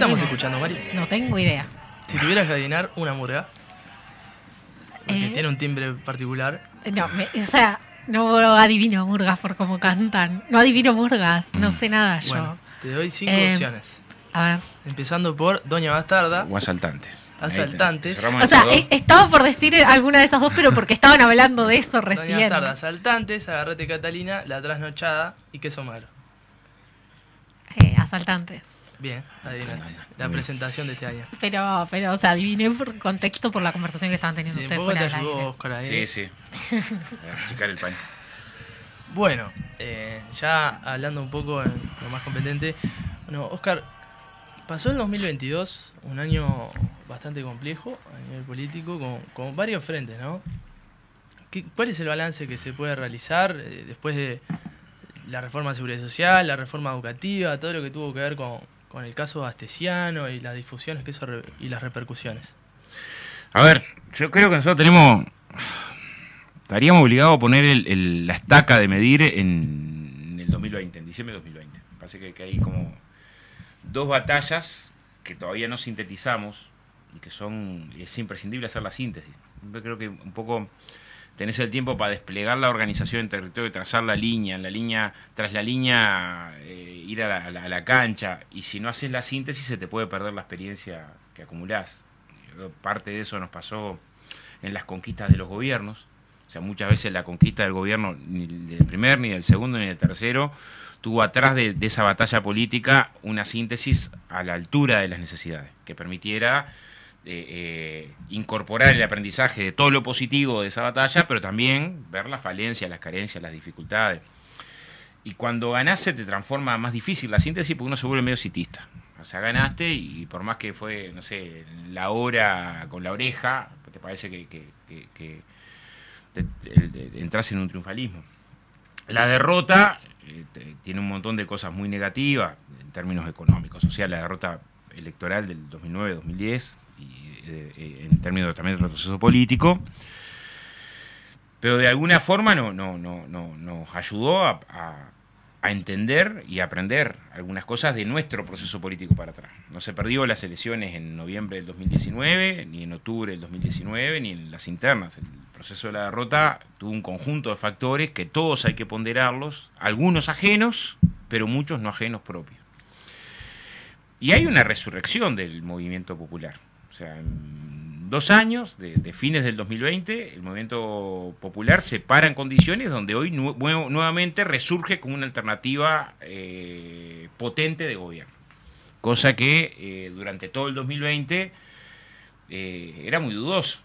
estamos escuchando, Mari? No tengo idea. Si tuvieras que adivinar una murga, porque Eh. tiene un timbre particular, No, me- o sea, no adivino murgas por cómo cantan. No adivino murgas, no Mm. sé nada yo. bueno, te doy cinco Eh, opciones. A ver. Empezando por Doña Bastarda, O asaltantes. Asaltantes. O sea, eh, estaba por decir alguna de esas dos, pero porque estaban hablando de eso Doña recién. Bastarda, Asaltantes, Agarrate Catalina, La Trasnochada y Queso Malo. Eh, asaltantes. Bien, adivinaste. Muy La bien. presentación de este año. Pero, pero, o sea, adiviné por contexto por la conversación que estaban teniendo Sí, ustedes te fuera del ayudó aire. Oscar ahí. Sí, sí. A achicar el paño. Bueno, eh, ya hablando un poco en lo más competente, bueno, Oscar, pasó el 2022, un año bastante complejo a nivel político, con, con varios frentes, ¿no? ¿Qué- ¿Cuál es el balance que se puede realizar eh, después de la reforma de seguridad social, la reforma educativa, todo lo que tuvo que ver con, con el caso Astesiano y las difusiones que eso y las repercusiones? A ver, yo creo que nosotros tenemos. Estaríamos obligados a poner la estaca de medir en, el 2020, en diciembre de 2020. Parece que, hay como dos batallas que todavía no sintetizamos y que son. es imprescindible hacer la síntesis. Creo que un poco tenés el tiempo para desplegar la organización en territorio y trazar la línea, la línea, tras la línea, eh, ir a la, cancha. Y si no haces la síntesis, se te puede perder la experiencia que acumulás. Parte de eso nos pasó en las conquistas de los gobiernos. O sea, muchas veces la conquista del gobierno, ni del primer, ni del segundo, ni del tercero, tuvo atrás de esa batalla política una síntesis a la altura de las necesidades, que permitiera eh, incorporar el aprendizaje de todo lo positivo de esa batalla, pero también ver las falencias, las carencias, las dificultades. Y cuando ganás se te transforma más difícil la síntesis porque uno se vuelve medio citista. O sea, ganaste y por más que fue, no sé, la hora con la oreja, te parece que, te- entras en un triunfalismo. La derrota eh, tiene un montón de cosas muy negativas en términos económicos. O sea, la derrota electoral del 2009-2010 y eh, eh, en términos también del retroceso político. Pero de alguna forma no, no, no, no, nos ayudó a, a- a entender y aprender algunas cosas de nuestro proceso político para atrás. No se perdió las elecciones en noviembre del 2019, ni en octubre del 2019, ni en las internas. El proceso de la derrota tuvo un conjunto de factores que todos hay que ponderarlos, algunos ajenos, pero muchos no ajenos propios. Y hay una resurrección del movimiento popular. Sea, en dos años, de, fines del 2020, el movimiento popular se para en condiciones donde hoy nu- nue- nuevamente resurge como una alternativa eh, potente de gobierno. Cosa que eh, durante todo el 2020 eh, era muy dudoso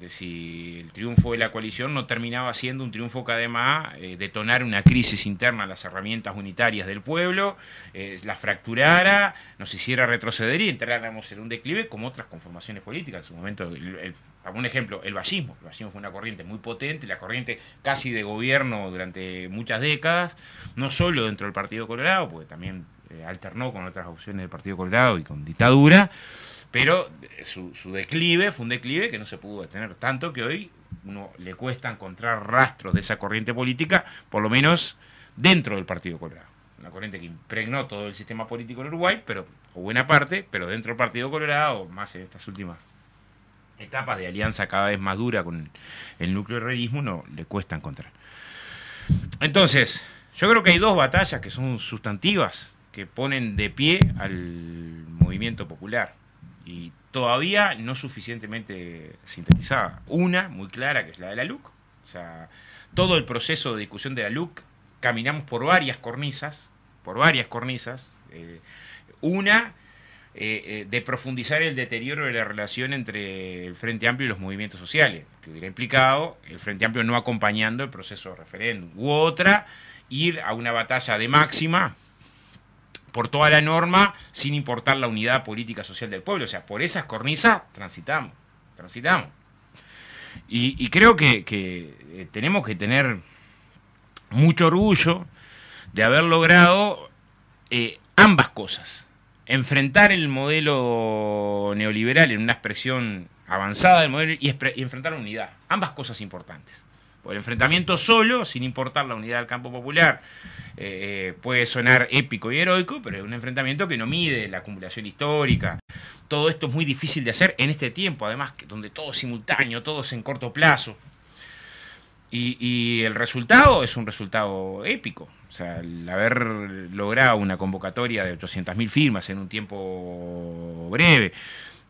de si el triunfo de la coalición no terminaba siendo un triunfo que además eh, detonara una crisis interna en las herramientas unitarias del pueblo, eh, la fracturara, nos hiciera retroceder y entráramos en un declive como otras conformaciones políticas. En su momento, el- el- un ejemplo, el vallismo. El vallismo fue una corriente muy potente, la corriente casi de gobierno durante muchas décadas, no solo dentro del Partido Colorado, porque también eh, alternó con otras opciones del Partido Colorado y con dictadura, pero eh, su, su declive fue un declive que no se pudo detener, tanto que hoy uno le cuesta encontrar rastros de esa corriente política, por lo menos dentro del Partido Colorado. Una corriente que impregnó todo el sistema político en Uruguay, pero, o buena parte, pero dentro del Partido Colorado, más en estas últimas etapas de alianza cada vez más dura con el, núcleo del realismo, no le cuesta encontrar. Entonces, yo creo que hay dos batallas que son sustantivas, que ponen de pie al movimiento popular y todavía no suficientemente sintetizada. Una, muy clara, que es la de la LUC. O sea, todo el proceso de discusión de la LUC, caminamos por varias cornisas, por varias cornisas. eh, una, eh, eh, de profundizar el deterioro de la relación entre el Frente Amplio y los movimientos sociales, que hubiera implicado el Frente Amplio no acompañando el proceso de referéndum. U otra, ir a una batalla de máxima por toda la norma sin importar la unidad política social del pueblo. O sea, por esas cornisas transitamos, transitamos. Y, creo que, eh, tenemos que tener mucho orgullo de haber logrado eh, ambas cosas. Enfrentar el modelo neoliberal en una expresión avanzada del modelo y, y enfrentar la unidad. Ambas cosas importantes. Por el enfrentamiento solo, sin importar la unidad del campo popular, eh, puede sonar épico y heroico, pero es un enfrentamiento que no mide la acumulación histórica. Todo esto es muy difícil de hacer en este tiempo, además, donde todo es simultáneo, todo es en corto plazo. Y, el resultado es un resultado épico. O sea, el haber logrado una convocatoria de 800.000 firmas en un tiempo breve,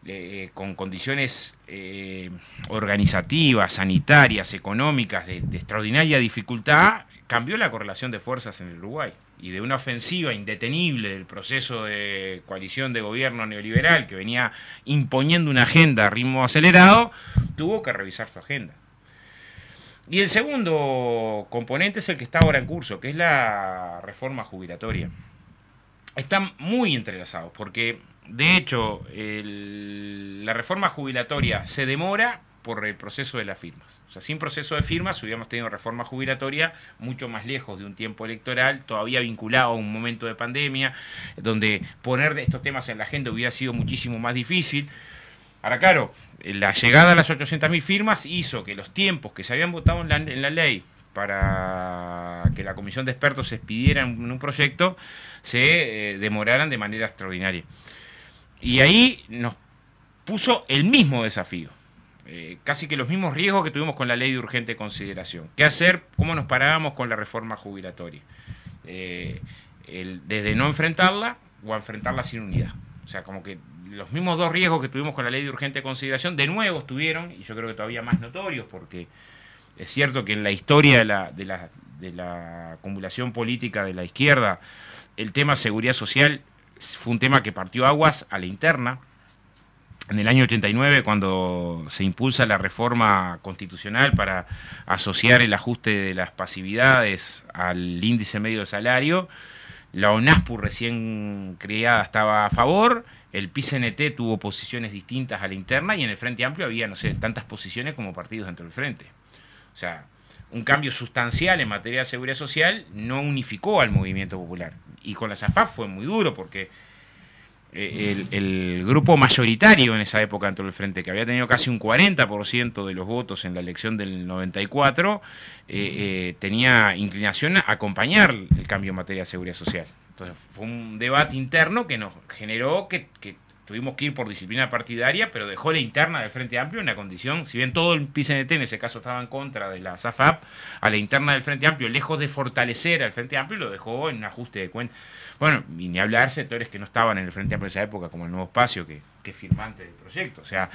eh, con condiciones eh, organizativas, sanitarias, económicas de, extraordinaria dificultad, cambió la correlación de fuerzas en el Uruguay. Y de una ofensiva indetenible del proceso de coalición de gobierno neoliberal que venía imponiendo una agenda a ritmo acelerado, tuvo que revisar su agenda. Y el segundo componente es el que está ahora en curso, que es la reforma jubilatoria. Están muy entrelazados, porque de hecho la reforma jubilatoria se demora por el proceso de las firmas. O sea, sin proceso de firmas hubiéramos tenido reforma jubilatoria mucho más lejos de un tiempo electoral, todavía vinculado a un momento de pandemia, donde poner estos temas en la agenda hubiera sido muchísimo más difícil. Ahora, claro, la llegada a las 800.000 firmas hizo que los tiempos que se habían votado en la, ley para que la comisión de expertos se expidiera en un proyecto se eh, demoraran de manera extraordinaria. Y ahí nos puso el mismo desafío, eh, casi que los mismos riesgos que tuvimos con la ley de urgente consideración. ¿Qué hacer? ¿Cómo nos parábamos con la reforma jubilatoria? Eh, desde no enfrentarla o enfrentarla sin unidad. O sea, como que los mismos dos riesgos que tuvimos con la ley de urgente consideración, de nuevo estuvieron, y yo creo que todavía más notorios, porque es cierto que en la historia de la, de la, de la acumulación política de la izquierda, el tema seguridad social fue un tema que partió aguas a la interna. En el año 89, cuando se impulsa la reforma constitucional para asociar el ajuste de las pasividades al índice medio de salario, la ONASPU recién creada estaba a favor, el PCNT tuvo posiciones distintas a la interna y en el Frente Amplio había, no sé, tantas posiciones como partidos dentro del Frente. O sea, un cambio sustancial en materia de seguridad social no unificó al movimiento popular. Y con la SAFAP fue muy duro porque eh, el, grupo mayoritario en esa época dentro del Frente, que había tenido casi un 40% de los votos en la elección del 94, eh, eh, tenía inclinación a acompañar el cambio en materia de seguridad social. Entonces fue un debate interno que nos generó que, tuvimos que ir por disciplina partidaria, pero dejó la interna del Frente Amplio en una condición, si bien todo el PCNT en ese caso estaba en contra de la SAFAP, a la interna del Frente Amplio, lejos de fortalecer al Frente Amplio, lo dejó en un ajuste de cuenta. Bueno, y ni hablar sectores que no estaban en el Frente Amplio en esa época, como el Nuevo Espacio, que, que firmante del proyecto. O sea,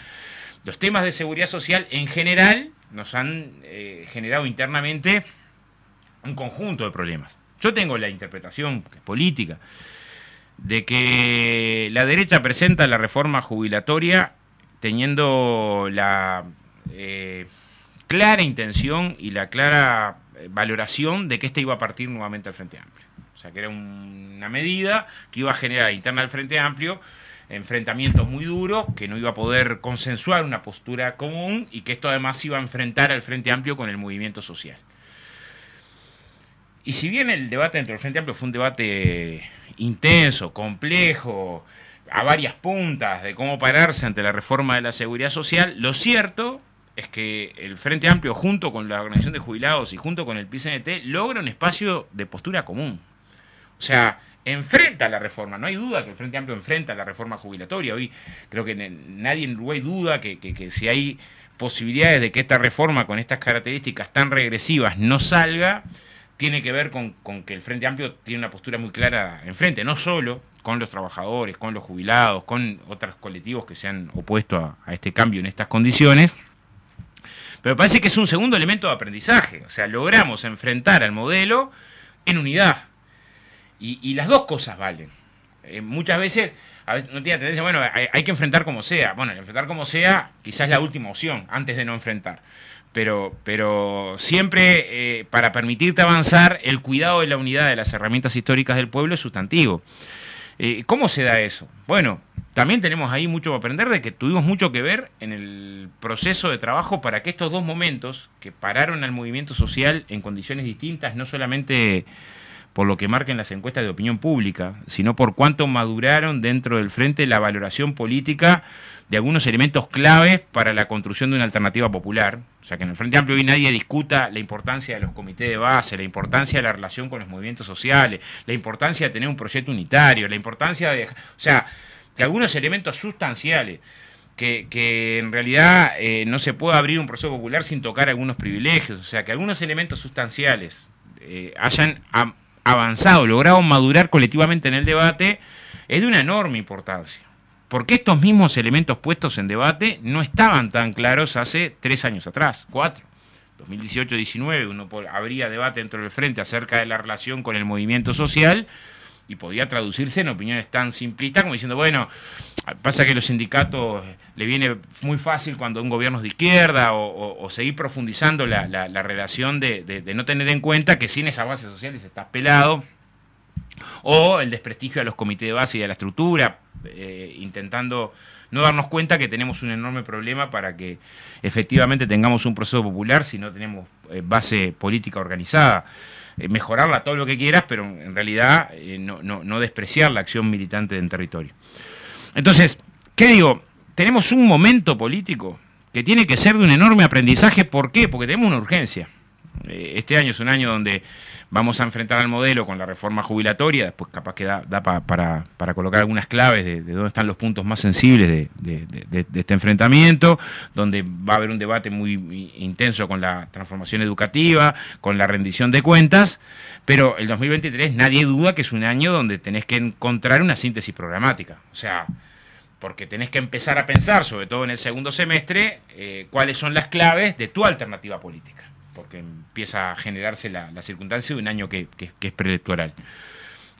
los temas de seguridad social en general nos han eh, generado internamente un conjunto de problemas. Yo tengo la interpretación política de que la derecha presenta la reforma jubilatoria teniendo la eh, clara intención y la clara eh, valoración de que ésta iba a partir nuevamente al Frente Amplio. O sea, que era una medida que iba a generar interna del Frente Amplio enfrentamientos muy duros, que no iba a poder consensuar una postura común y que esto además iba a enfrentar al Frente Amplio con el movimiento social. Y si bien el debate dentro del Frente Amplio fue un debate intenso, complejo, a varias puntas de cómo pararse ante la reforma de la seguridad social, lo cierto es que el Frente Amplio, junto con la Organización de Jubilados y junto con el PCNT, logra un espacio de postura común. O sea, enfrenta la reforma. No hay duda que el Frente Amplio enfrenta la reforma jubilatoria. Hoy creo que nadie en Uruguay duda que, que si hay posibilidades de que esta reforma con estas características tan regresivas no salga, tiene que ver con, que el Frente Amplio tiene una postura muy clara enfrente, no solo con los trabajadores, con los jubilados, con otros colectivos que se han opuesto a, este cambio en estas condiciones, pero parece que es un segundo elemento de aprendizaje, o sea, logramos enfrentar al modelo en unidad, y, las dos cosas valen. Eh, muchas veces, a veces no tiene tendencia, bueno, hay, hay, que enfrentar como sea, bueno, enfrentar como sea quizás es la última opción, antes de no enfrentar pero, pero siempre eh, para permitirte avanzar, el cuidado de la unidad de las herramientas históricas del pueblo es sustantivo. Eh, ¿Cómo se da eso? Bueno, también tenemos ahí mucho que aprender de que tuvimos mucho que ver en el proceso de trabajo para que estos dos momentos que pararon al movimiento social en condiciones distintas, no solamente por lo que marquen las encuestas de opinión pública, sino por cuánto maduraron dentro del frente la valoración política de algunos elementos claves para la construcción de una alternativa popular. O sea, que en el Frente Amplio hoy nadie discuta la importancia de los comités de base, la importancia de la relación con los movimientos sociales, la importancia de tener un proyecto unitario, la importancia de... O sea, que algunos elementos sustanciales, que, en realidad eh, no se puede abrir un proceso popular sin tocar algunos privilegios, o sea, que algunos elementos sustanciales eh, hayan avanzado, logrado madurar colectivamente en el debate, es de una enorme importancia porque estos mismos elementos puestos en debate no estaban tan claros hace tres años atrás, cuatro. 2018-19 uno habría debate dentro del frente acerca de la relación con el movimiento social y podía traducirse en opiniones tan simplistas como diciendo, bueno, pasa que los sindicatos le viene muy fácil cuando un gobierno es de izquierda o, seguir profundizando la, relación de, de, no tener en cuenta que sin esas bases sociales estás pelado o el desprestigio a los comités de base y a la estructura, eh, intentando no darnos cuenta que tenemos un enorme problema para que efectivamente tengamos un proceso popular si no tenemos eh, base política organizada. Eh, mejorarla todo lo que quieras, pero en realidad no, no despreciar la acción militante en territorio. Entonces, ¿qué digo? Tenemos un momento político que tiene que ser de un enorme aprendizaje. ¿Por qué? Porque tenemos una urgencia. Este año es un año donde vamos a enfrentar al modelo con la reforma jubilatoria, después capaz que da, para, colocar algunas claves de, dónde están los puntos más sensibles de, este enfrentamiento, donde va a haber un debate muy intenso con la transformación educativa, con la rendición de cuentas, pero el 2023 nadie duda que es un año donde tenés que encontrar una síntesis programática, o sea porque tenés que empezar a pensar, sobre todo en el segundo semestre, eh, cuáles son las claves de tu alternativa política porque empieza a generarse la, circunstancia de un año que, es preelectoral.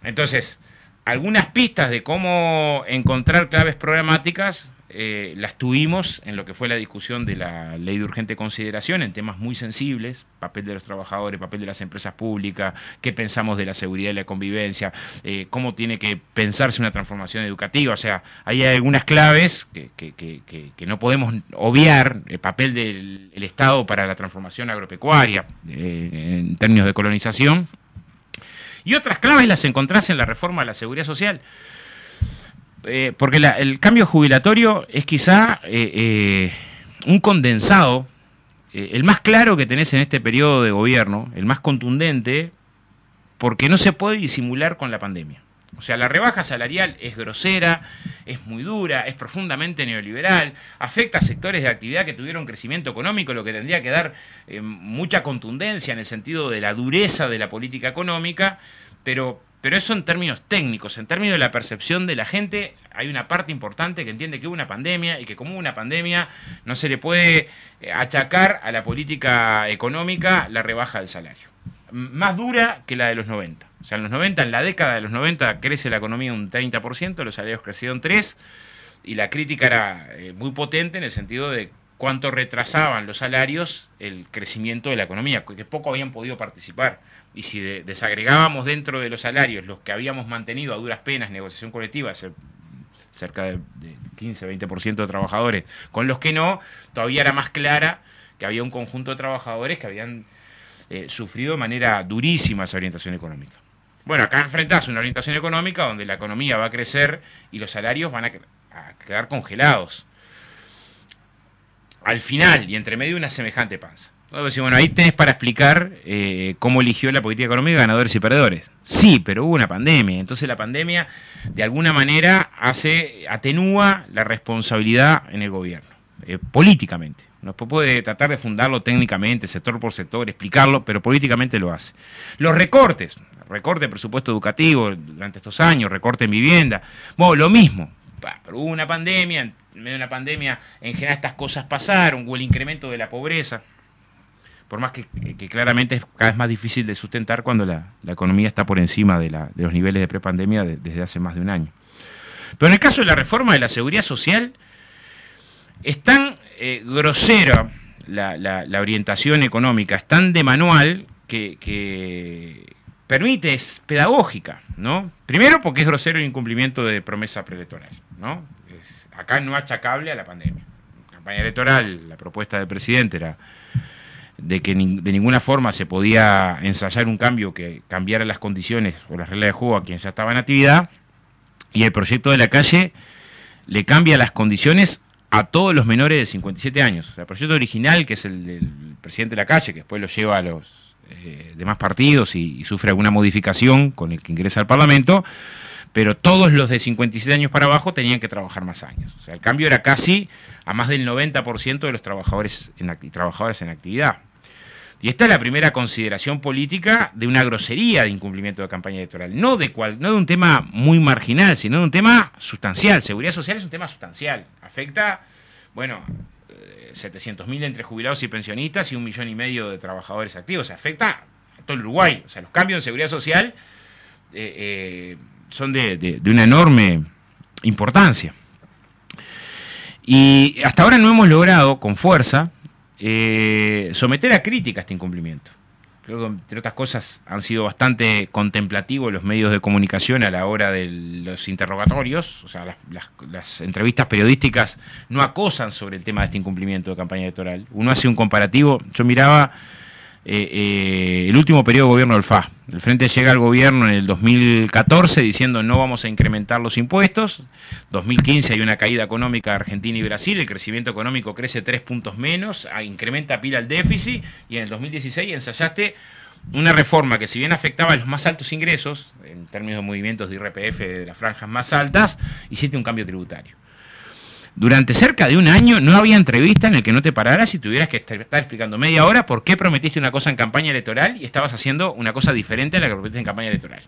Entonces, algunas pistas de cómo encontrar claves programáticas eh, las tuvimos en lo que fue la discusión de la ley de urgente consideración en temas muy sensibles, papel de los trabajadores, papel de las empresas públicas, qué pensamos de la seguridad y la convivencia, eh, cómo tiene que pensarse una transformación educativa. O sea, hay algunas claves que, no podemos obviar, el papel del Estado para la transformación agropecuaria eh, en términos de colonización. Y otras claves las encontrás en la reforma de la seguridad social. Eh, porque el cambio jubilatorio es quizá eh, eh, un condensado, el más claro que tenés en este periodo de gobierno, el más contundente, porque no se puede disimular con la pandemia. O sea, la rebaja salarial es grosera, es muy dura, es profundamente neoliberal, afecta a sectores de actividad que tuvieron crecimiento económico, lo que tendría que dar mucha contundencia en el sentido de la dureza de la política económica, pero pero eso en términos técnicos, en términos de la percepción de la gente, hay una parte importante que entiende que hubo una pandemia y que como hubo una pandemia no se le puede eh, achacar a la política económica la rebaja del salario. Más dura que la de los 90. O sea, en los 90, en la década de los 90, crece la economía un 30%, los salarios crecieron 3%, y la crítica era eh, muy potente en el sentido de cuánto retrasaban los salarios el crecimiento de la economía, que poco habían podido participar y si desagregábamos dentro de los salarios los que habíamos mantenido a duras penas, negociación colectiva, cerca de, 15, 20% de trabajadores, con los que no, todavía era más clara que había un conjunto de trabajadores que habían eh, sufrido de manera durísima esa orientación económica. Bueno, acá enfrentás una orientación económica donde la economía va a crecer y los salarios van a, a quedar congelados. Al final y entre medio una semejante panza. Bueno, ahí tenés para explicar eh, cómo eligió la política económica ganadores y perdedores. Sí, pero hubo una pandemia. Entonces la pandemia, de alguna manera, hace, atenúa la responsabilidad en el gobierno, eh, políticamente. No puede tratar de fundarlo técnicamente, sector por sector, explicarlo, pero políticamente lo hace. Los recortes, recorte de presupuesto educativo durante estos años, recorte en vivienda, bueno, lo mismo. Pero hubo una pandemia, en medio de una pandemia, en general estas cosas pasaron, hubo el incremento de la pobreza por más que, claramente es cada vez más difícil de sustentar cuando la, economía está por encima de, los niveles de prepandemia desde hace más de un año. Pero en el caso de la reforma de la seguridad social, es tan eh, grosera la, orientación económica, es tan de manual que, permite, es pedagógica, ¿no? Primero porque es grosero el incumplimiento de promesa preelectoral, ¿no? acá no achacable a la pandemia. En campaña electoral, la propuesta del presidente era de que de ninguna forma se podía ensayar un cambio que cambiara las condiciones o las reglas de juego a quien ya estaba en actividad, y el proyecto de la calle le cambia las condiciones a todos los menores de 57 años. el proyecto original, que es el del presidente de la calle, que después lo lleva a los eh, demás partidos y, sufre alguna modificación con el que ingresa al Parlamento, pero todos los de 57 años para abajo tenían que trabajar más años. O sea, el cambio era casi a más del 90% de los trabajadores en, trabajadoras en actividad. Y esta es la primera consideración política de una grosería de incumplimiento de campaña electoral. No de, cual, no de un tema muy marginal, sino de un tema sustancial. Seguridad social es un tema sustancial. Afecta, bueno, 700.000 eh, entre jubilados y pensionistas y un millón y medio de trabajadores activos. afecta a todo el Uruguay. O sea, los cambios en seguridad social eh, eh, son de una enorme importancia. Y hasta ahora no hemos logrado, con fuerza, eh, someter a crítica este incumplimiento. Creo que, entre otras cosas, han sido bastante contemplativos los medios de comunicación a la hora de los interrogatorios. O sea, las, entrevistas periodísticas no acosan sobre el tema de este incumplimiento de campaña electoral. Uno hace un comparativo. Yo miraba eh, eh, el último periodo de gobierno del FA. El Frente llega al gobierno en el 2014 diciendo no vamos a incrementar los impuestos. 2015 hay una caída económica de Argentina y Brasil, el crecimiento económico crece tres puntos menos, ah, incrementa pila el déficit y en el 2016 ensayaste una reforma que si bien afectaba a los más altos ingresos, en términos de movimientos de IRPF de las franjas más altas, hiciste un cambio tributario. Durante cerca de un año no había entrevista en el que no te pararas y tuvieras que estar explicando media hora por qué prometiste una cosa en campaña electoral y estabas haciendo una cosa diferente a la que prometiste en campaña electoral.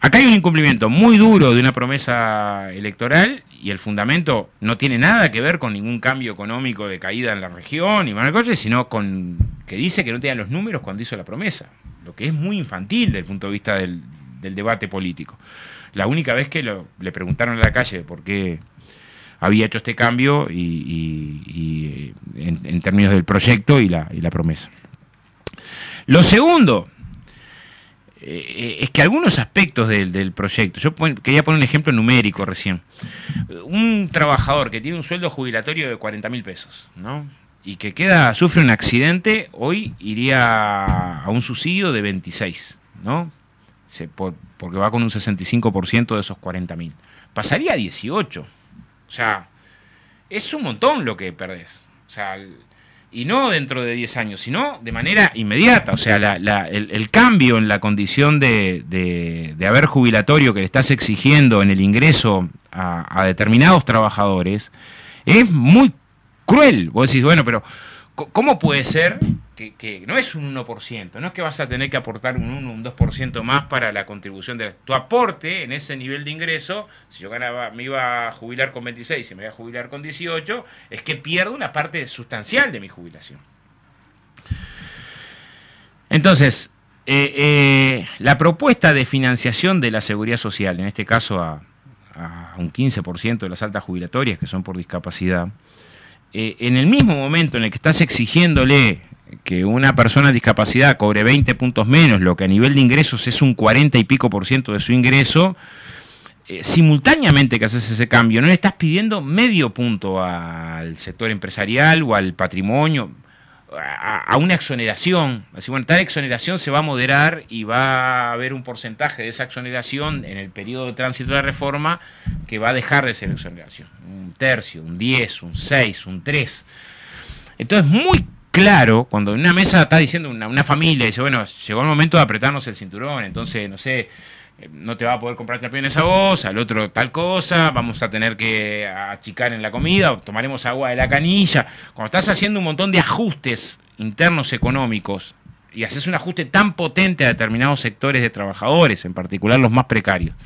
Acá hay un incumplimiento muy duro de una promesa electoral y el fundamento no tiene nada que ver con ningún cambio económico de caída en la región y Coche, sino con que dice que no tenía los números cuando hizo la promesa, lo que es muy infantil desde el punto de vista del, debate político. La única vez que le preguntaron a la calle por qué había hecho este cambio y, en, términos del proyecto y la, promesa. Lo segundo eh, es que algunos aspectos del, proyecto, yo quería poner un ejemplo numérico recién, un trabajador que tiene un sueldo jubilatorio de 40 mil pesos, ¿no? y que queda, sufre un accidente, hoy iría a un subsidio de 26, ¿no? porque va con un 65% de esos 40 mil. Pasaría a 18. O sea, es un montón lo que perdés. O sea, y no dentro de 10 años, sino de manera inmediata. O sea, el, cambio en la condición de, haber jubilatorio que le estás exigiendo en el ingreso a, a determinados trabajadores es muy cruel. Vos decís, bueno, pero ¿cómo puede ser que, no es un 1%, no es que vas a tener que aportar un 1, un 2% más para la contribución de tu aporte en ese nivel de ingreso, si yo ganaba, me iba a jubilar con 26 y me voy a jubilar con 18, es que pierdo una parte sustancial de mi jubilación. Entonces, eh, eh, la propuesta de financiación de la seguridad social, en este caso a, un 15% de las altas jubilatorias que son por discapacidad, eh, en el mismo momento en el que estás exigiéndole que una persona de discapacidad cobre 20 puntos menos, lo que a nivel de ingresos es un 40 y pico por ciento de su ingreso, eh, simultáneamente que haces ese cambio, no le estás pidiendo medio punto al sector empresarial o al patrimonio, a, una exoneración. Así, bueno, tal exoneración se va a moderar y va a haber un porcentaje de esa exoneración en el periodo de tránsito de la reforma que va a dejar de ser exoneración. Un tercio, un 10, un 6, un 3. Entonces, muy claro, cuando en una mesa está diciendo una, familia, dice, bueno, llegó el momento de apretarnos el cinturón, entonces, no sé, eh, no te va a poder comprar campeones a vos, al otro tal cosa, vamos a tener que achicar en la comida, tomaremos agua de la canilla. Cuando estás haciendo un montón de ajustes internos económicos y haces un ajuste tan potente a determinados sectores de trabajadores, en particular los más precarios,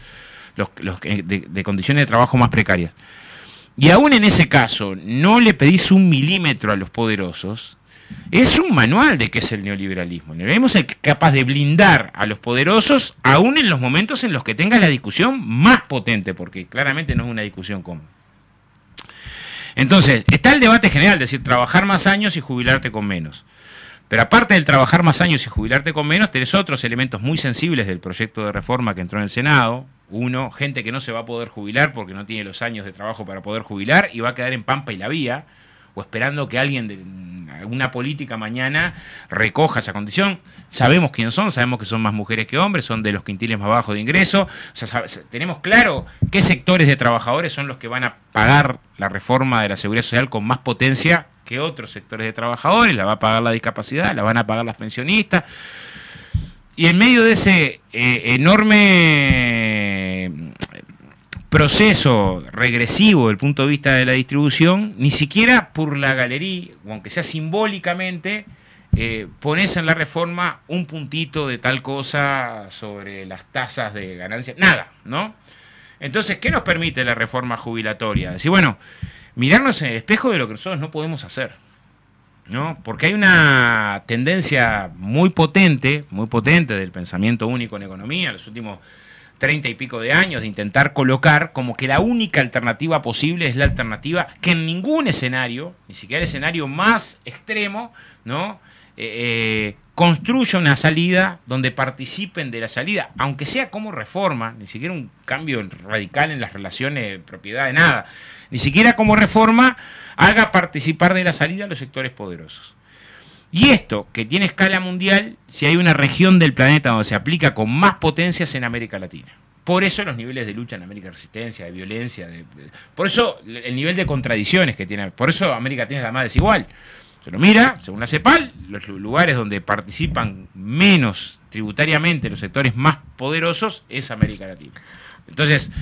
los, de condiciones de trabajo más precarias, y aún en ese caso no le pedís un milímetro a los poderosos, es un manual de qué es el neoliberalismo. Debemos ser capaz de blindar a los poderosos, aún en los momentos en los que tengas la discusión más potente, porque claramente no es una discusión común. Entonces, está el debate general, es decir, trabajar más años y jubilarte con menos. Pero aparte del trabajar más años y jubilarte con menos, tenés otros elementos muy sensibles del proyecto de reforma que entró en el Senado. Uno, gente que no se va a poder jubilar porque no tiene los años de trabajo para poder jubilar y va a quedar en Pampa y la Vía o esperando que alguien de alguna política mañana recoja esa condición. Sabemos quiénes son, sabemos que son más mujeres que hombres, son de los quintiles más bajos de ingreso. O sea, tenemos claro qué sectores de trabajadores son los que van a pagar la reforma de la seguridad social con más potencia que otros sectores de trabajadores. La va a pagar la discapacidad, la van a pagar las pensionistas. Y en medio de ese eh, enorme proceso regresivo desde el punto de vista de la distribución, ni siquiera por la galería, aunque sea simbólicamente, eh, pones en la reforma un puntito de tal cosa sobre las tasas de ganancia, nada, ¿no? Entonces, ¿qué nos permite la reforma jubilatoria? Decir, bueno, mirarnos en el espejo de lo que nosotros no podemos hacer, ¿no? Porque hay una tendencia muy potente, muy potente del pensamiento único en economía, los últimos treinta y pico de años de intentar colocar como que la única alternativa posible es la alternativa que en ningún escenario, ni siquiera el escenario más extremo, ¿no? Eh, eh, construya una salida donde participen de la salida, aunque sea como reforma, ni siquiera un cambio radical en las relaciones de propiedad de nada, ni siquiera como reforma haga participar de la salida a los sectores poderosos. Y esto, que tiene escala mundial, si hay una región del planeta donde se aplica con más potencias en América Latina. Por eso los niveles de lucha en América de resistencia, de violencia, de, por eso el nivel de contradicciones que tiene, por eso América tiene la más desigual. Se lo mira, según la CEPAL, los lugares donde participan menos tributariamente los sectores más poderosos es América Latina. Entonces,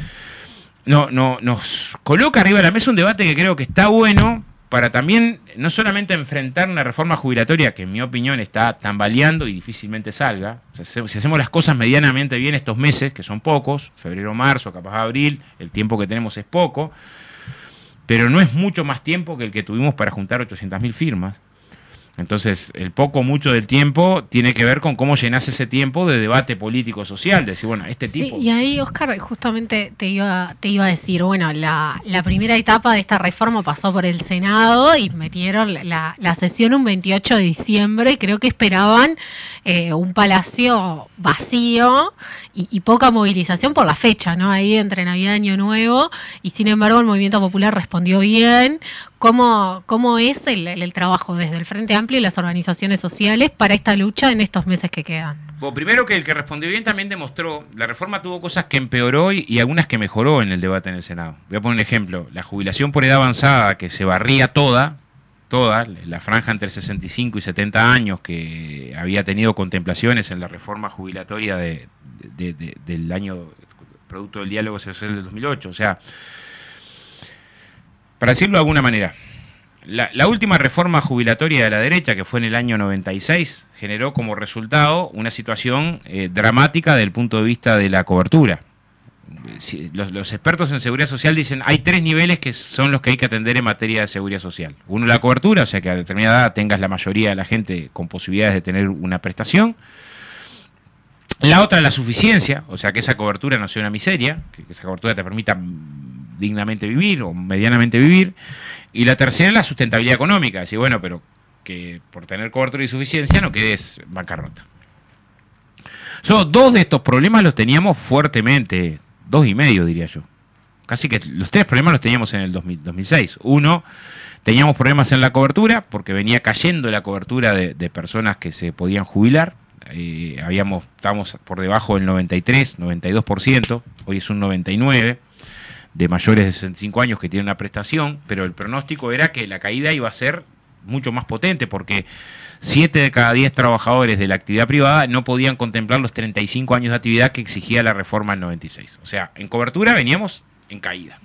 no, no, nos coloca arriba de la mesa un debate que creo que está bueno, para también no solamente enfrentar una reforma jubilatoria que en mi opinión está tambaleando y difícilmente salga, si hacemos las cosas medianamente bien estos meses, que son pocos, febrero, marzo, capaz abril, el tiempo que tenemos es poco, pero no es mucho más tiempo que el que tuvimos para juntar 800.000 firmas. Entonces, el poco mucho del tiempo tiene que ver con cómo llenas ese tiempo de debate político-social, decir, bueno, este tipo... Sí, y ahí, Oscar, justamente te iba, te iba a decir, bueno, la, la primera etapa de esta reforma pasó por el Senado y metieron la, la sesión un 28 de diciembre y creo que esperaban eh, un palacio vacío y, poca movilización por la fecha, ¿no? Ahí entre Navidad y Año Nuevo, y sin embargo el movimiento popular respondió bien. ¿Cómo, cómo es el, trabajo desde el Frente Amplio y las organizaciones sociales para esta lucha en estos meses que quedan? Bueno, primero que el que respondió bien también demostró, la reforma tuvo cosas que empeoró y, y, algunas que mejoró en el debate en el Senado. Voy a poner un ejemplo, la jubilación por edad avanzada que se barría toda, toda, la franja entre 65 y 70 años que había tenido contemplaciones en la reforma jubilatoria de, del año producto del diálogo social del 2008. O sea, para decirlo de alguna manera, la, última reforma jubilatoria de la derecha, que fue en el año 96, generó como resultado una situación eh, dramática desde el punto de vista de la cobertura. los, expertos en seguridad social dicen hay tres niveles que son los que hay que atender en materia de seguridad social. Uno, la cobertura, o sea que a determinada edad tengas la mayoría de la gente con posibilidades de tener una prestación. La otra es la suficiencia, o sea, que esa cobertura no sea una miseria, que, esa cobertura te permita dignamente vivir o medianamente vivir. Y la tercera es la sustentabilidad económica, decir, bueno, pero que por tener cobertura y suficiencia no quedes bancarrota. So, dos de estos problemas los teníamos fuertemente, dos y medio diría yo. Casi que los tres problemas los teníamos en el 2006. Uno, teníamos problemas en la cobertura, porque venía cayendo la cobertura de personas que se podían jubilar eh, habíamos, estábamos por debajo del 93, 92%, hoy es un 99% de mayores de 65 años que tienen una prestación, pero el pronóstico era que la caída iba a ser mucho más potente porque 7 de cada 10 trabajadores de la actividad privada no podían contemplar los 35 años de actividad que exigía la reforma del 96. O sea, en cobertura veníamos en caída.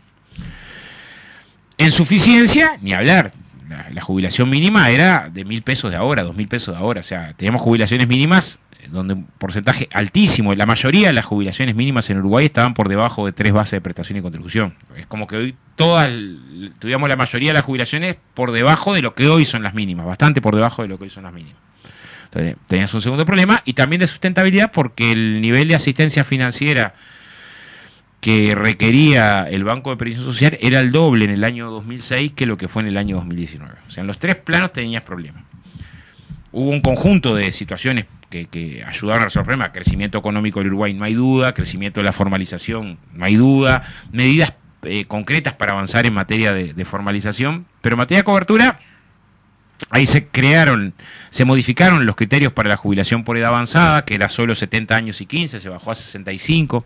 En suficiencia, ni hablar la, jubilación mínima era de mil pesos de ahora, dos mil pesos de ahora. O sea, teníamos jubilaciones mínimas eh, donde un porcentaje altísimo, la mayoría de las jubilaciones mínimas en Uruguay estaban por debajo de tres bases de prestación y contribución. Es como que hoy todas, tuviéramos la mayoría de las jubilaciones por debajo de lo que hoy son las mínimas, bastante por debajo de lo que hoy son las mínimas. Entonces, tenías un segundo problema y también de sustentabilidad porque el nivel de asistencia financiera que requería el Banco de Previsión Social era el doble en el año 2006 que lo que fue en el año 2019. O sea, en los tres planos tenías problemas. Hubo un conjunto de situaciones que, ayudaron a resolver el problema. Crecimiento económico del Uruguay, no hay duda. Crecimiento de la formalización, no hay duda. Medidas eh, concretas para avanzar en materia de, formalización. Pero en materia de cobertura, ahí se crearon, se modificaron los criterios para la jubilación por edad avanzada, que era solo 70 años y 15, se bajó a 65.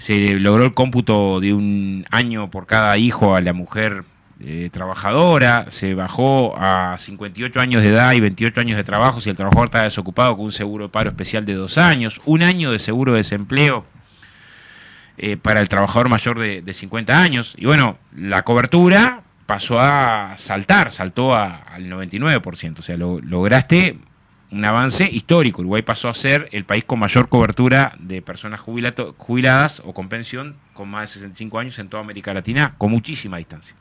Se logró el cómputo de un año por cada hijo a la mujer eh, trabajadora, se bajó a 58 años de edad y 28 años de trabajo si el trabajador está desocupado con un seguro de paro especial de dos años, un año de seguro de desempleo eh, para el trabajador mayor de, 50 años. Y bueno, la cobertura pasó a saltar, saltó al 99%, o sea, lograste un avance histórico. Uruguay pasó a ser el país con mayor cobertura de personas jubiladas o con pensión con más de 65 años en toda América Latina, con muchísima distancia.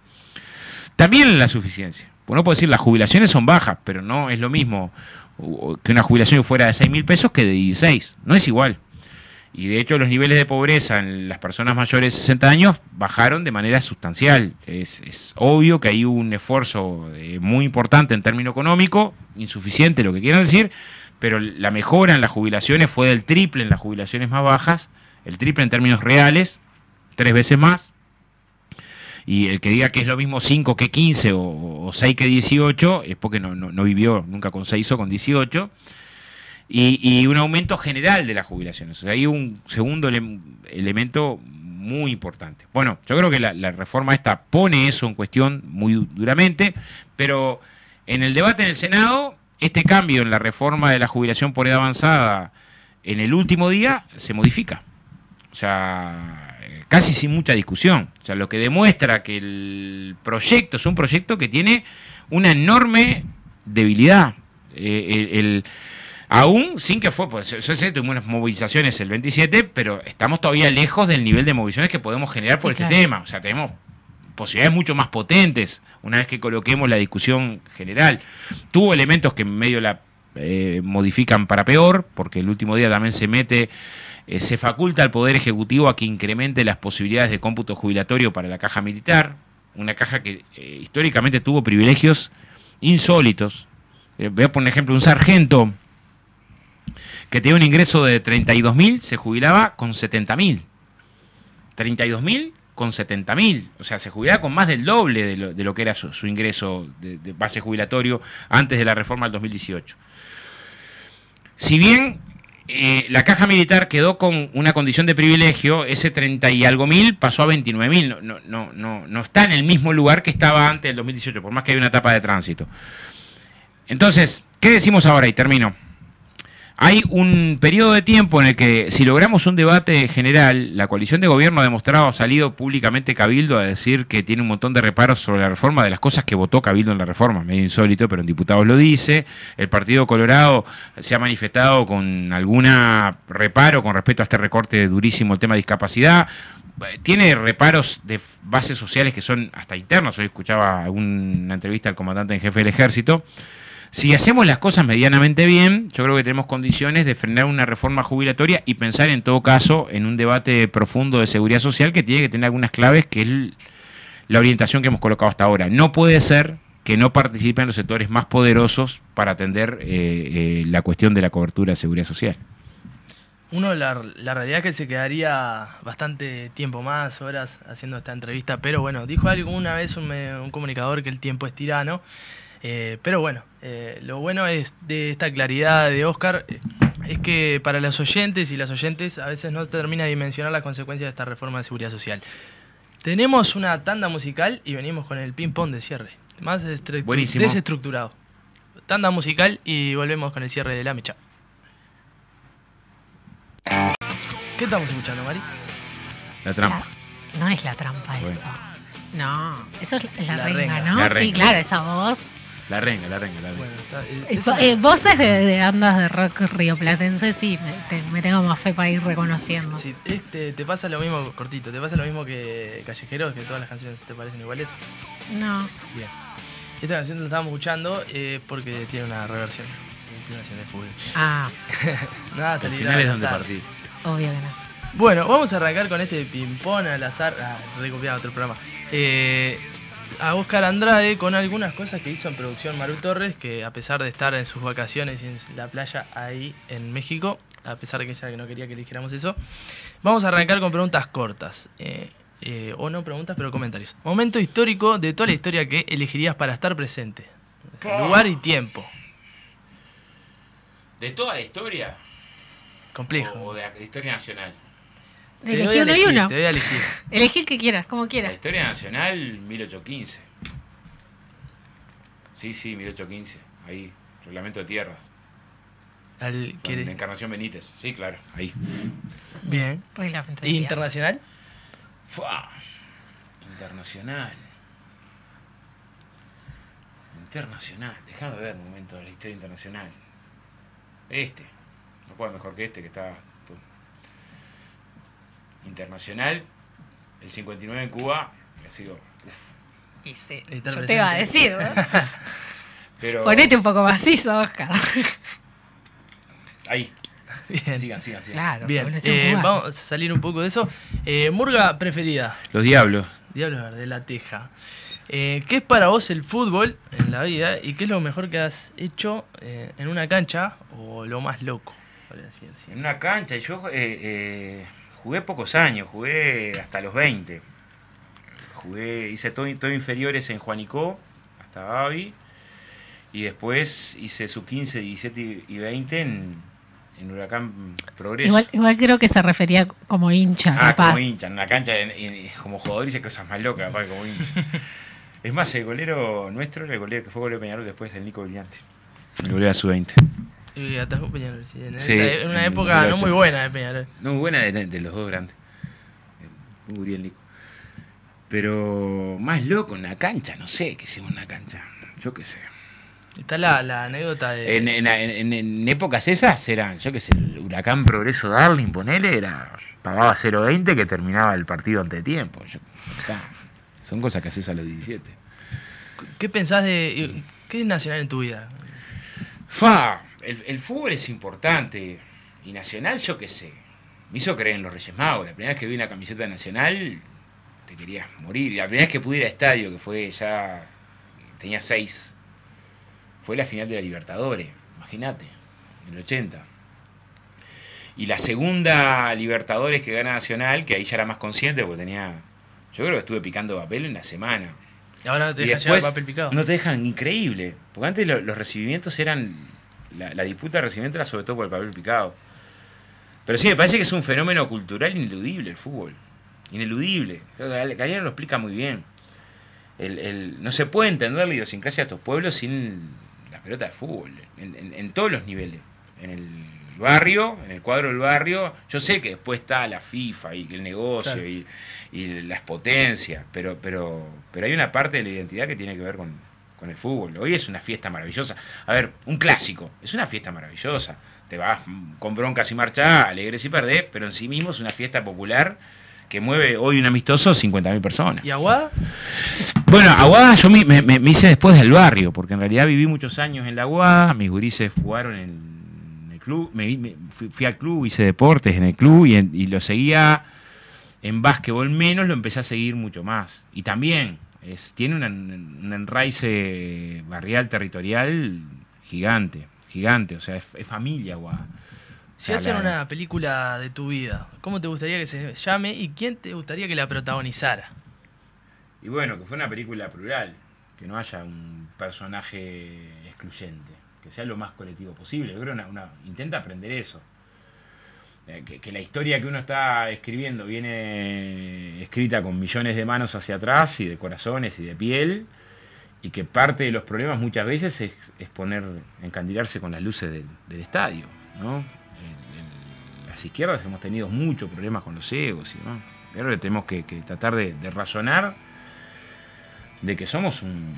También la suficiencia. Uno puede decir, las jubilaciones son bajas, pero no es lo mismo que una jubilación fuera de 6 mil pesos que de 16. No es igual. Y de hecho los niveles de pobreza en las personas mayores de 60 años bajaron de manera sustancial. Es, obvio que hay un esfuerzo eh, muy importante en términos económico, insuficiente lo que quieran decir, pero la mejora en las jubilaciones fue del triple en las jubilaciones más bajas, el triple en términos reales, tres veces más, y el que diga que es lo mismo 5 que 15 o, 6 que 18 es porque no, no, vivió nunca con 6 o con 18. Y, un aumento general de las jubilaciones. O hay un segundo elemento muy importante. Bueno, yo creo que la, la, reforma esta pone eso en cuestión muy duramente, pero en el debate en el Senado, este cambio en la reforma de la jubilación por edad avanzada en el último día se modifica. O sea, casi sin mucha discusión. O sea, lo que demuestra que el proyecto es un proyecto que tiene una enorme debilidad. Eh, el, aún sin que fue, pues yo sé, tuvimos unas movilizaciones el 27, pero estamos todavía lejos del nivel de movilizaciones que podemos generar por este tema. O sea, tenemos posibilidades mucho más potentes una vez que coloquemos la discusión general. Tuvo elementos que en medio la eh, modifican para peor, porque el último día también se mete eh, se faculta al Poder Ejecutivo a que incremente las posibilidades de cómputo jubilatorio para la caja militar, una caja que eh, históricamente tuvo privilegios insólitos. Voy a poner ejemplo, un sargento que tenía un ingreso de 32.000 se jubilaba con 70.000. 32.000 con 70.000, o sea, se jubilaba con más del doble de lo, que era su, ingreso de, de, base jubilatorio antes de la reforma del 2018. Si bien eh, la caja militar quedó con una condición de privilegio, ese 30 y algo mil pasó a 29 mil, no, no, no, no está en el mismo lugar que estaba antes del 2018, por más que hay una etapa de tránsito. Entonces, ¿qué decimos ahora? Y termino. Hay un periodo de tiempo en el que, si logramos un debate general, la coalición de gobierno ha demostrado, ha salido públicamente Cabildo a decir que tiene un montón de reparos sobre la reforma, de las cosas que votó Cabildo en la reforma, medio insólito, pero en diputados lo dice. El Partido Colorado se ha manifestado con alguna reparo con respecto a este recorte durísimo el tema de discapacidad. Tiene reparos de bases sociales que son hasta internos. Hoy escuchaba una entrevista al comandante en jefe del ejército. Si hacemos las cosas medianamente bien, yo creo que tenemos condiciones de frenar una reforma jubilatoria y pensar en todo caso en un debate profundo de seguridad social que tiene que tener algunas claves, que es la orientación que hemos colocado hasta ahora. No puede ser que no participen los sectores más poderosos para atender eh, eh, la cuestión de la cobertura de seguridad social. Uno, la, la, realidad es que se quedaría bastante tiempo más, horas, haciendo esta entrevista, pero bueno, dijo alguna vez un, un comunicador que el tiempo es tirano. Eh, pero bueno, eh, lo bueno es de esta claridad de Oscar eh, es que para los oyentes y las oyentes a veces no termina de dimensionar las consecuencias de esta reforma de seguridad social. Tenemos una tanda musical y venimos con el ping-pong de cierre, más desestructurado. Tanda musical y volvemos con el cierre de la mecha. ¿Qué estamos escuchando, Mari? La trampa. no es la trampa eso. No, eso es la, renga, ¿no? sí, claro, esa voz. La renga, la renga, la renga. Eh, voces de, andas de rock rioplatense, sí, me, tengo más fe para ir reconociendo. Sí, este, ¿Te pasa lo mismo, cortito, te pasa lo mismo que Callejeros, que todas las canciones te parecen iguales? No. Bien. Esta canción la estábamos escuchando eh, porque tiene una reversión, una inclinación de fútbol. Ah. Nada, te Al final es donde partí. Obvio que no. Bueno, vamos a arrancar con este ping-pong al azar. Ah, recopiado otro programa. Eh, a Oscar Andrade con algunas cosas que hizo en producción Maru Torres, que a pesar de estar en sus vacaciones en la playa ahí en México, a pesar de que ella no quería que dijéramos eso, vamos a arrancar con preguntas cortas. Eh, eh, o no preguntas, pero comentarios. Momento histórico de toda la historia que elegirías para estar presente. Lugar y tiempo. ¿De toda la historia? Complejo. ¿O de la historia nacional? Elegí uno y elegir, uno. Te voy a elegir. Elegí el que quieras, como La quieras. historia nacional, 1815. Sí, sí, 1815. Ahí, reglamento de tierras. Al, Con ¿quiere- la Encarnación Benítez. Sí, claro, ahí. Bien. Reglamento de ¿Y tierra. internacional? Fua. Internacional. Internacional. Déjame ver un momento de la historia internacional. Este. No puede mejor que este que está. Internacional. El 59 en Cuba. Ha sido. uf. Y sí, yo te iba a presente. decir, ¿no? Pero. Ponete un poco macizo, Oscar. Ahí. Bien. Sigan, sigan, sigan. Claro, Bien, eh, vamos a salir un poco de eso. Eh, Murga preferida, Los diablos. Diablo Verde, La Teja. Eh, ¿Qué es para vos el fútbol en la vida y qué es lo mejor que has hecho eh, en una cancha o lo más loco? por así decir? En una cancha, y yo eh, eh, jugué pocos años, jugué hasta los 20. Jugué, hice todo, todo inferiores en Juanicó, hasta Babi, y después hice su 15, 17 y- y 20 en, en Huracán Progreso. Igual, igual creo que se refería como hincha, ah, capaz. como hincha, en una cancha, en- en- como jugador hice cosas más locas, capaz como hincha. es más, el golero nuestro era el golero que fue golero Peñarol después del Nico Brillante. El golero de su 20. Y atajó Peñarol, sí, en, Sí, esa- en una en época no 2008. muy buena de Peñarol. No, muy buena de, de los dos grandes. Eh, bien, Nico. Pero más loco en la cancha, no sé qué hicimos en la cancha. Yo qué sé. Está la, la anécdota de... En, en- en- en épocas esas eran, yo qué sé, el huracán Progreso Darling, ponele, era pagaba 0.20 que terminaba el partido ante tiempo. Yo- está. Son cosas que haces a los 17. ¿Qué pensás de... ¿Qué es nacional en tu vida? Fa, el, el fútbol es importante. Y nacional, yo qué sé. Me hizo creer en los Reyes Magos. La primera vez que vi una camiseta nacional, te querías morir. La primera vez que pude ir a estadio, que fue ya. tenía seis. Fue la final de la Libertadores. Imagínate, en el 80. Y la segunda Libertadores que gana Nacional, que ahí ya era más consciente porque tenía. Yo creo que estuve picando papel en la semana. Y ahora no te dejan llevar papel picado. no te dejan increíble. Porque antes lo- los recibimientos eran. La, la disputa de recibimiento era sobre todo por el papel picado. Pero sí, me parece que es un fenómeno cultural ineludible el fútbol. Ineludible. Galeano lo explica muy bien. El- el- no se puede entender la idiosincrasia de estos pueblos sin la pelota de fútbol. En, en- en todos los niveles. En el barrio, en el cuadro del barrio. Yo sé que después está la FIFA y el negocio Claro. y, y las potencias. Pero, pero, pero hay una parte de la identidad que tiene que ver con, con el fútbol. Hoy es una fiesta maravillosa. A ver, un clásico. Es una fiesta maravillosa. Te vas con broncas y marchás, alegres y perdés, pero en sí mismo es una fiesta popular que mueve hoy un amistoso 50.000 personas. ¿Y Aguada? Bueno, Aguada yo me, me- me hice después del barrio, porque en realidad viví muchos años en la Aguada, mis gurises jugaron en el club, me, me- fui, fui al club, hice deportes en el club y, en- y lo seguía en básquetbol menos, lo empecé a seguir mucho más. Y también es, tiene un, en- un enraice barrial territorial gigante, gigante, o sea, es, es familia Aguada. O Si hacen la- una película de tu vida, ¿cómo te gustaría que se llame y quién te gustaría que la protagonizara? Y bueno, que fue una película plural, que no haya un personaje excluyente, que sea lo más colectivo posible. Yo creo que una, una- intenta aprender eso. Eh, Que, la historia que uno está escribiendo viene escrita con millones de manos hacia atrás y de corazones y de piel, y que parte de los problemas muchas veces es, es poner, encandilarse con las luces del, estadio. ¿no? Las izquierdas hemos tenido muchos problemas con los egos, y, ¿no? Que tenemos que, tratar de razonar de que somos un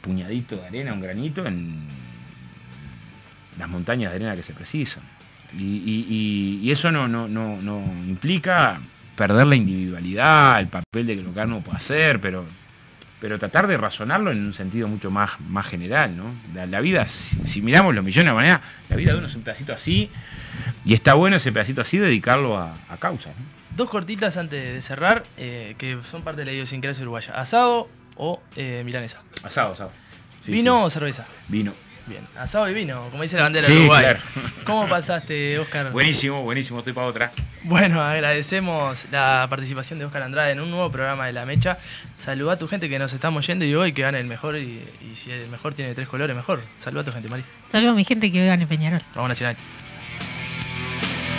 puñadito de arena, un granito en las montañas de arena que se precisan. Y, y- eso no, no, no, no implica perder la individualidad, el papel de lo que uno puede hacer, pero, pero tratar de razonarlo en un sentido mucho más, más general. ¿no? La, la vida, si, si miramos los millones de maneras, la vida de uno es un pedacito así, y está bueno ese pedacito así dedicarlo a, a causas. ¿no? Dos cortitas antes de cerrar, eh, que son parte de la idiosincrasia uruguaya. ¿Asado o eh, milanesa? Asado, asado. Sí, ¿Vino sí. o cerveza? Vino. Bien, asado y vino, como dice la bandera Sí, de Uruguay. claro. ¿Cómo pasaste, Oscar? Buenísimo, buenísimo, estoy para otra. Bueno, agradecemos la participación de Oscar Andrade en un nuevo programa de La Mecha. Saluda a tu gente que nos estamos yendo y hoy que gane el mejor y, y si el mejor tiene tres colores, mejor. Saluda a tu gente, Mari. Saludos a mi gente que hoy gane Peñarol. Vamos Nacional.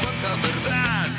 Cuánta verdad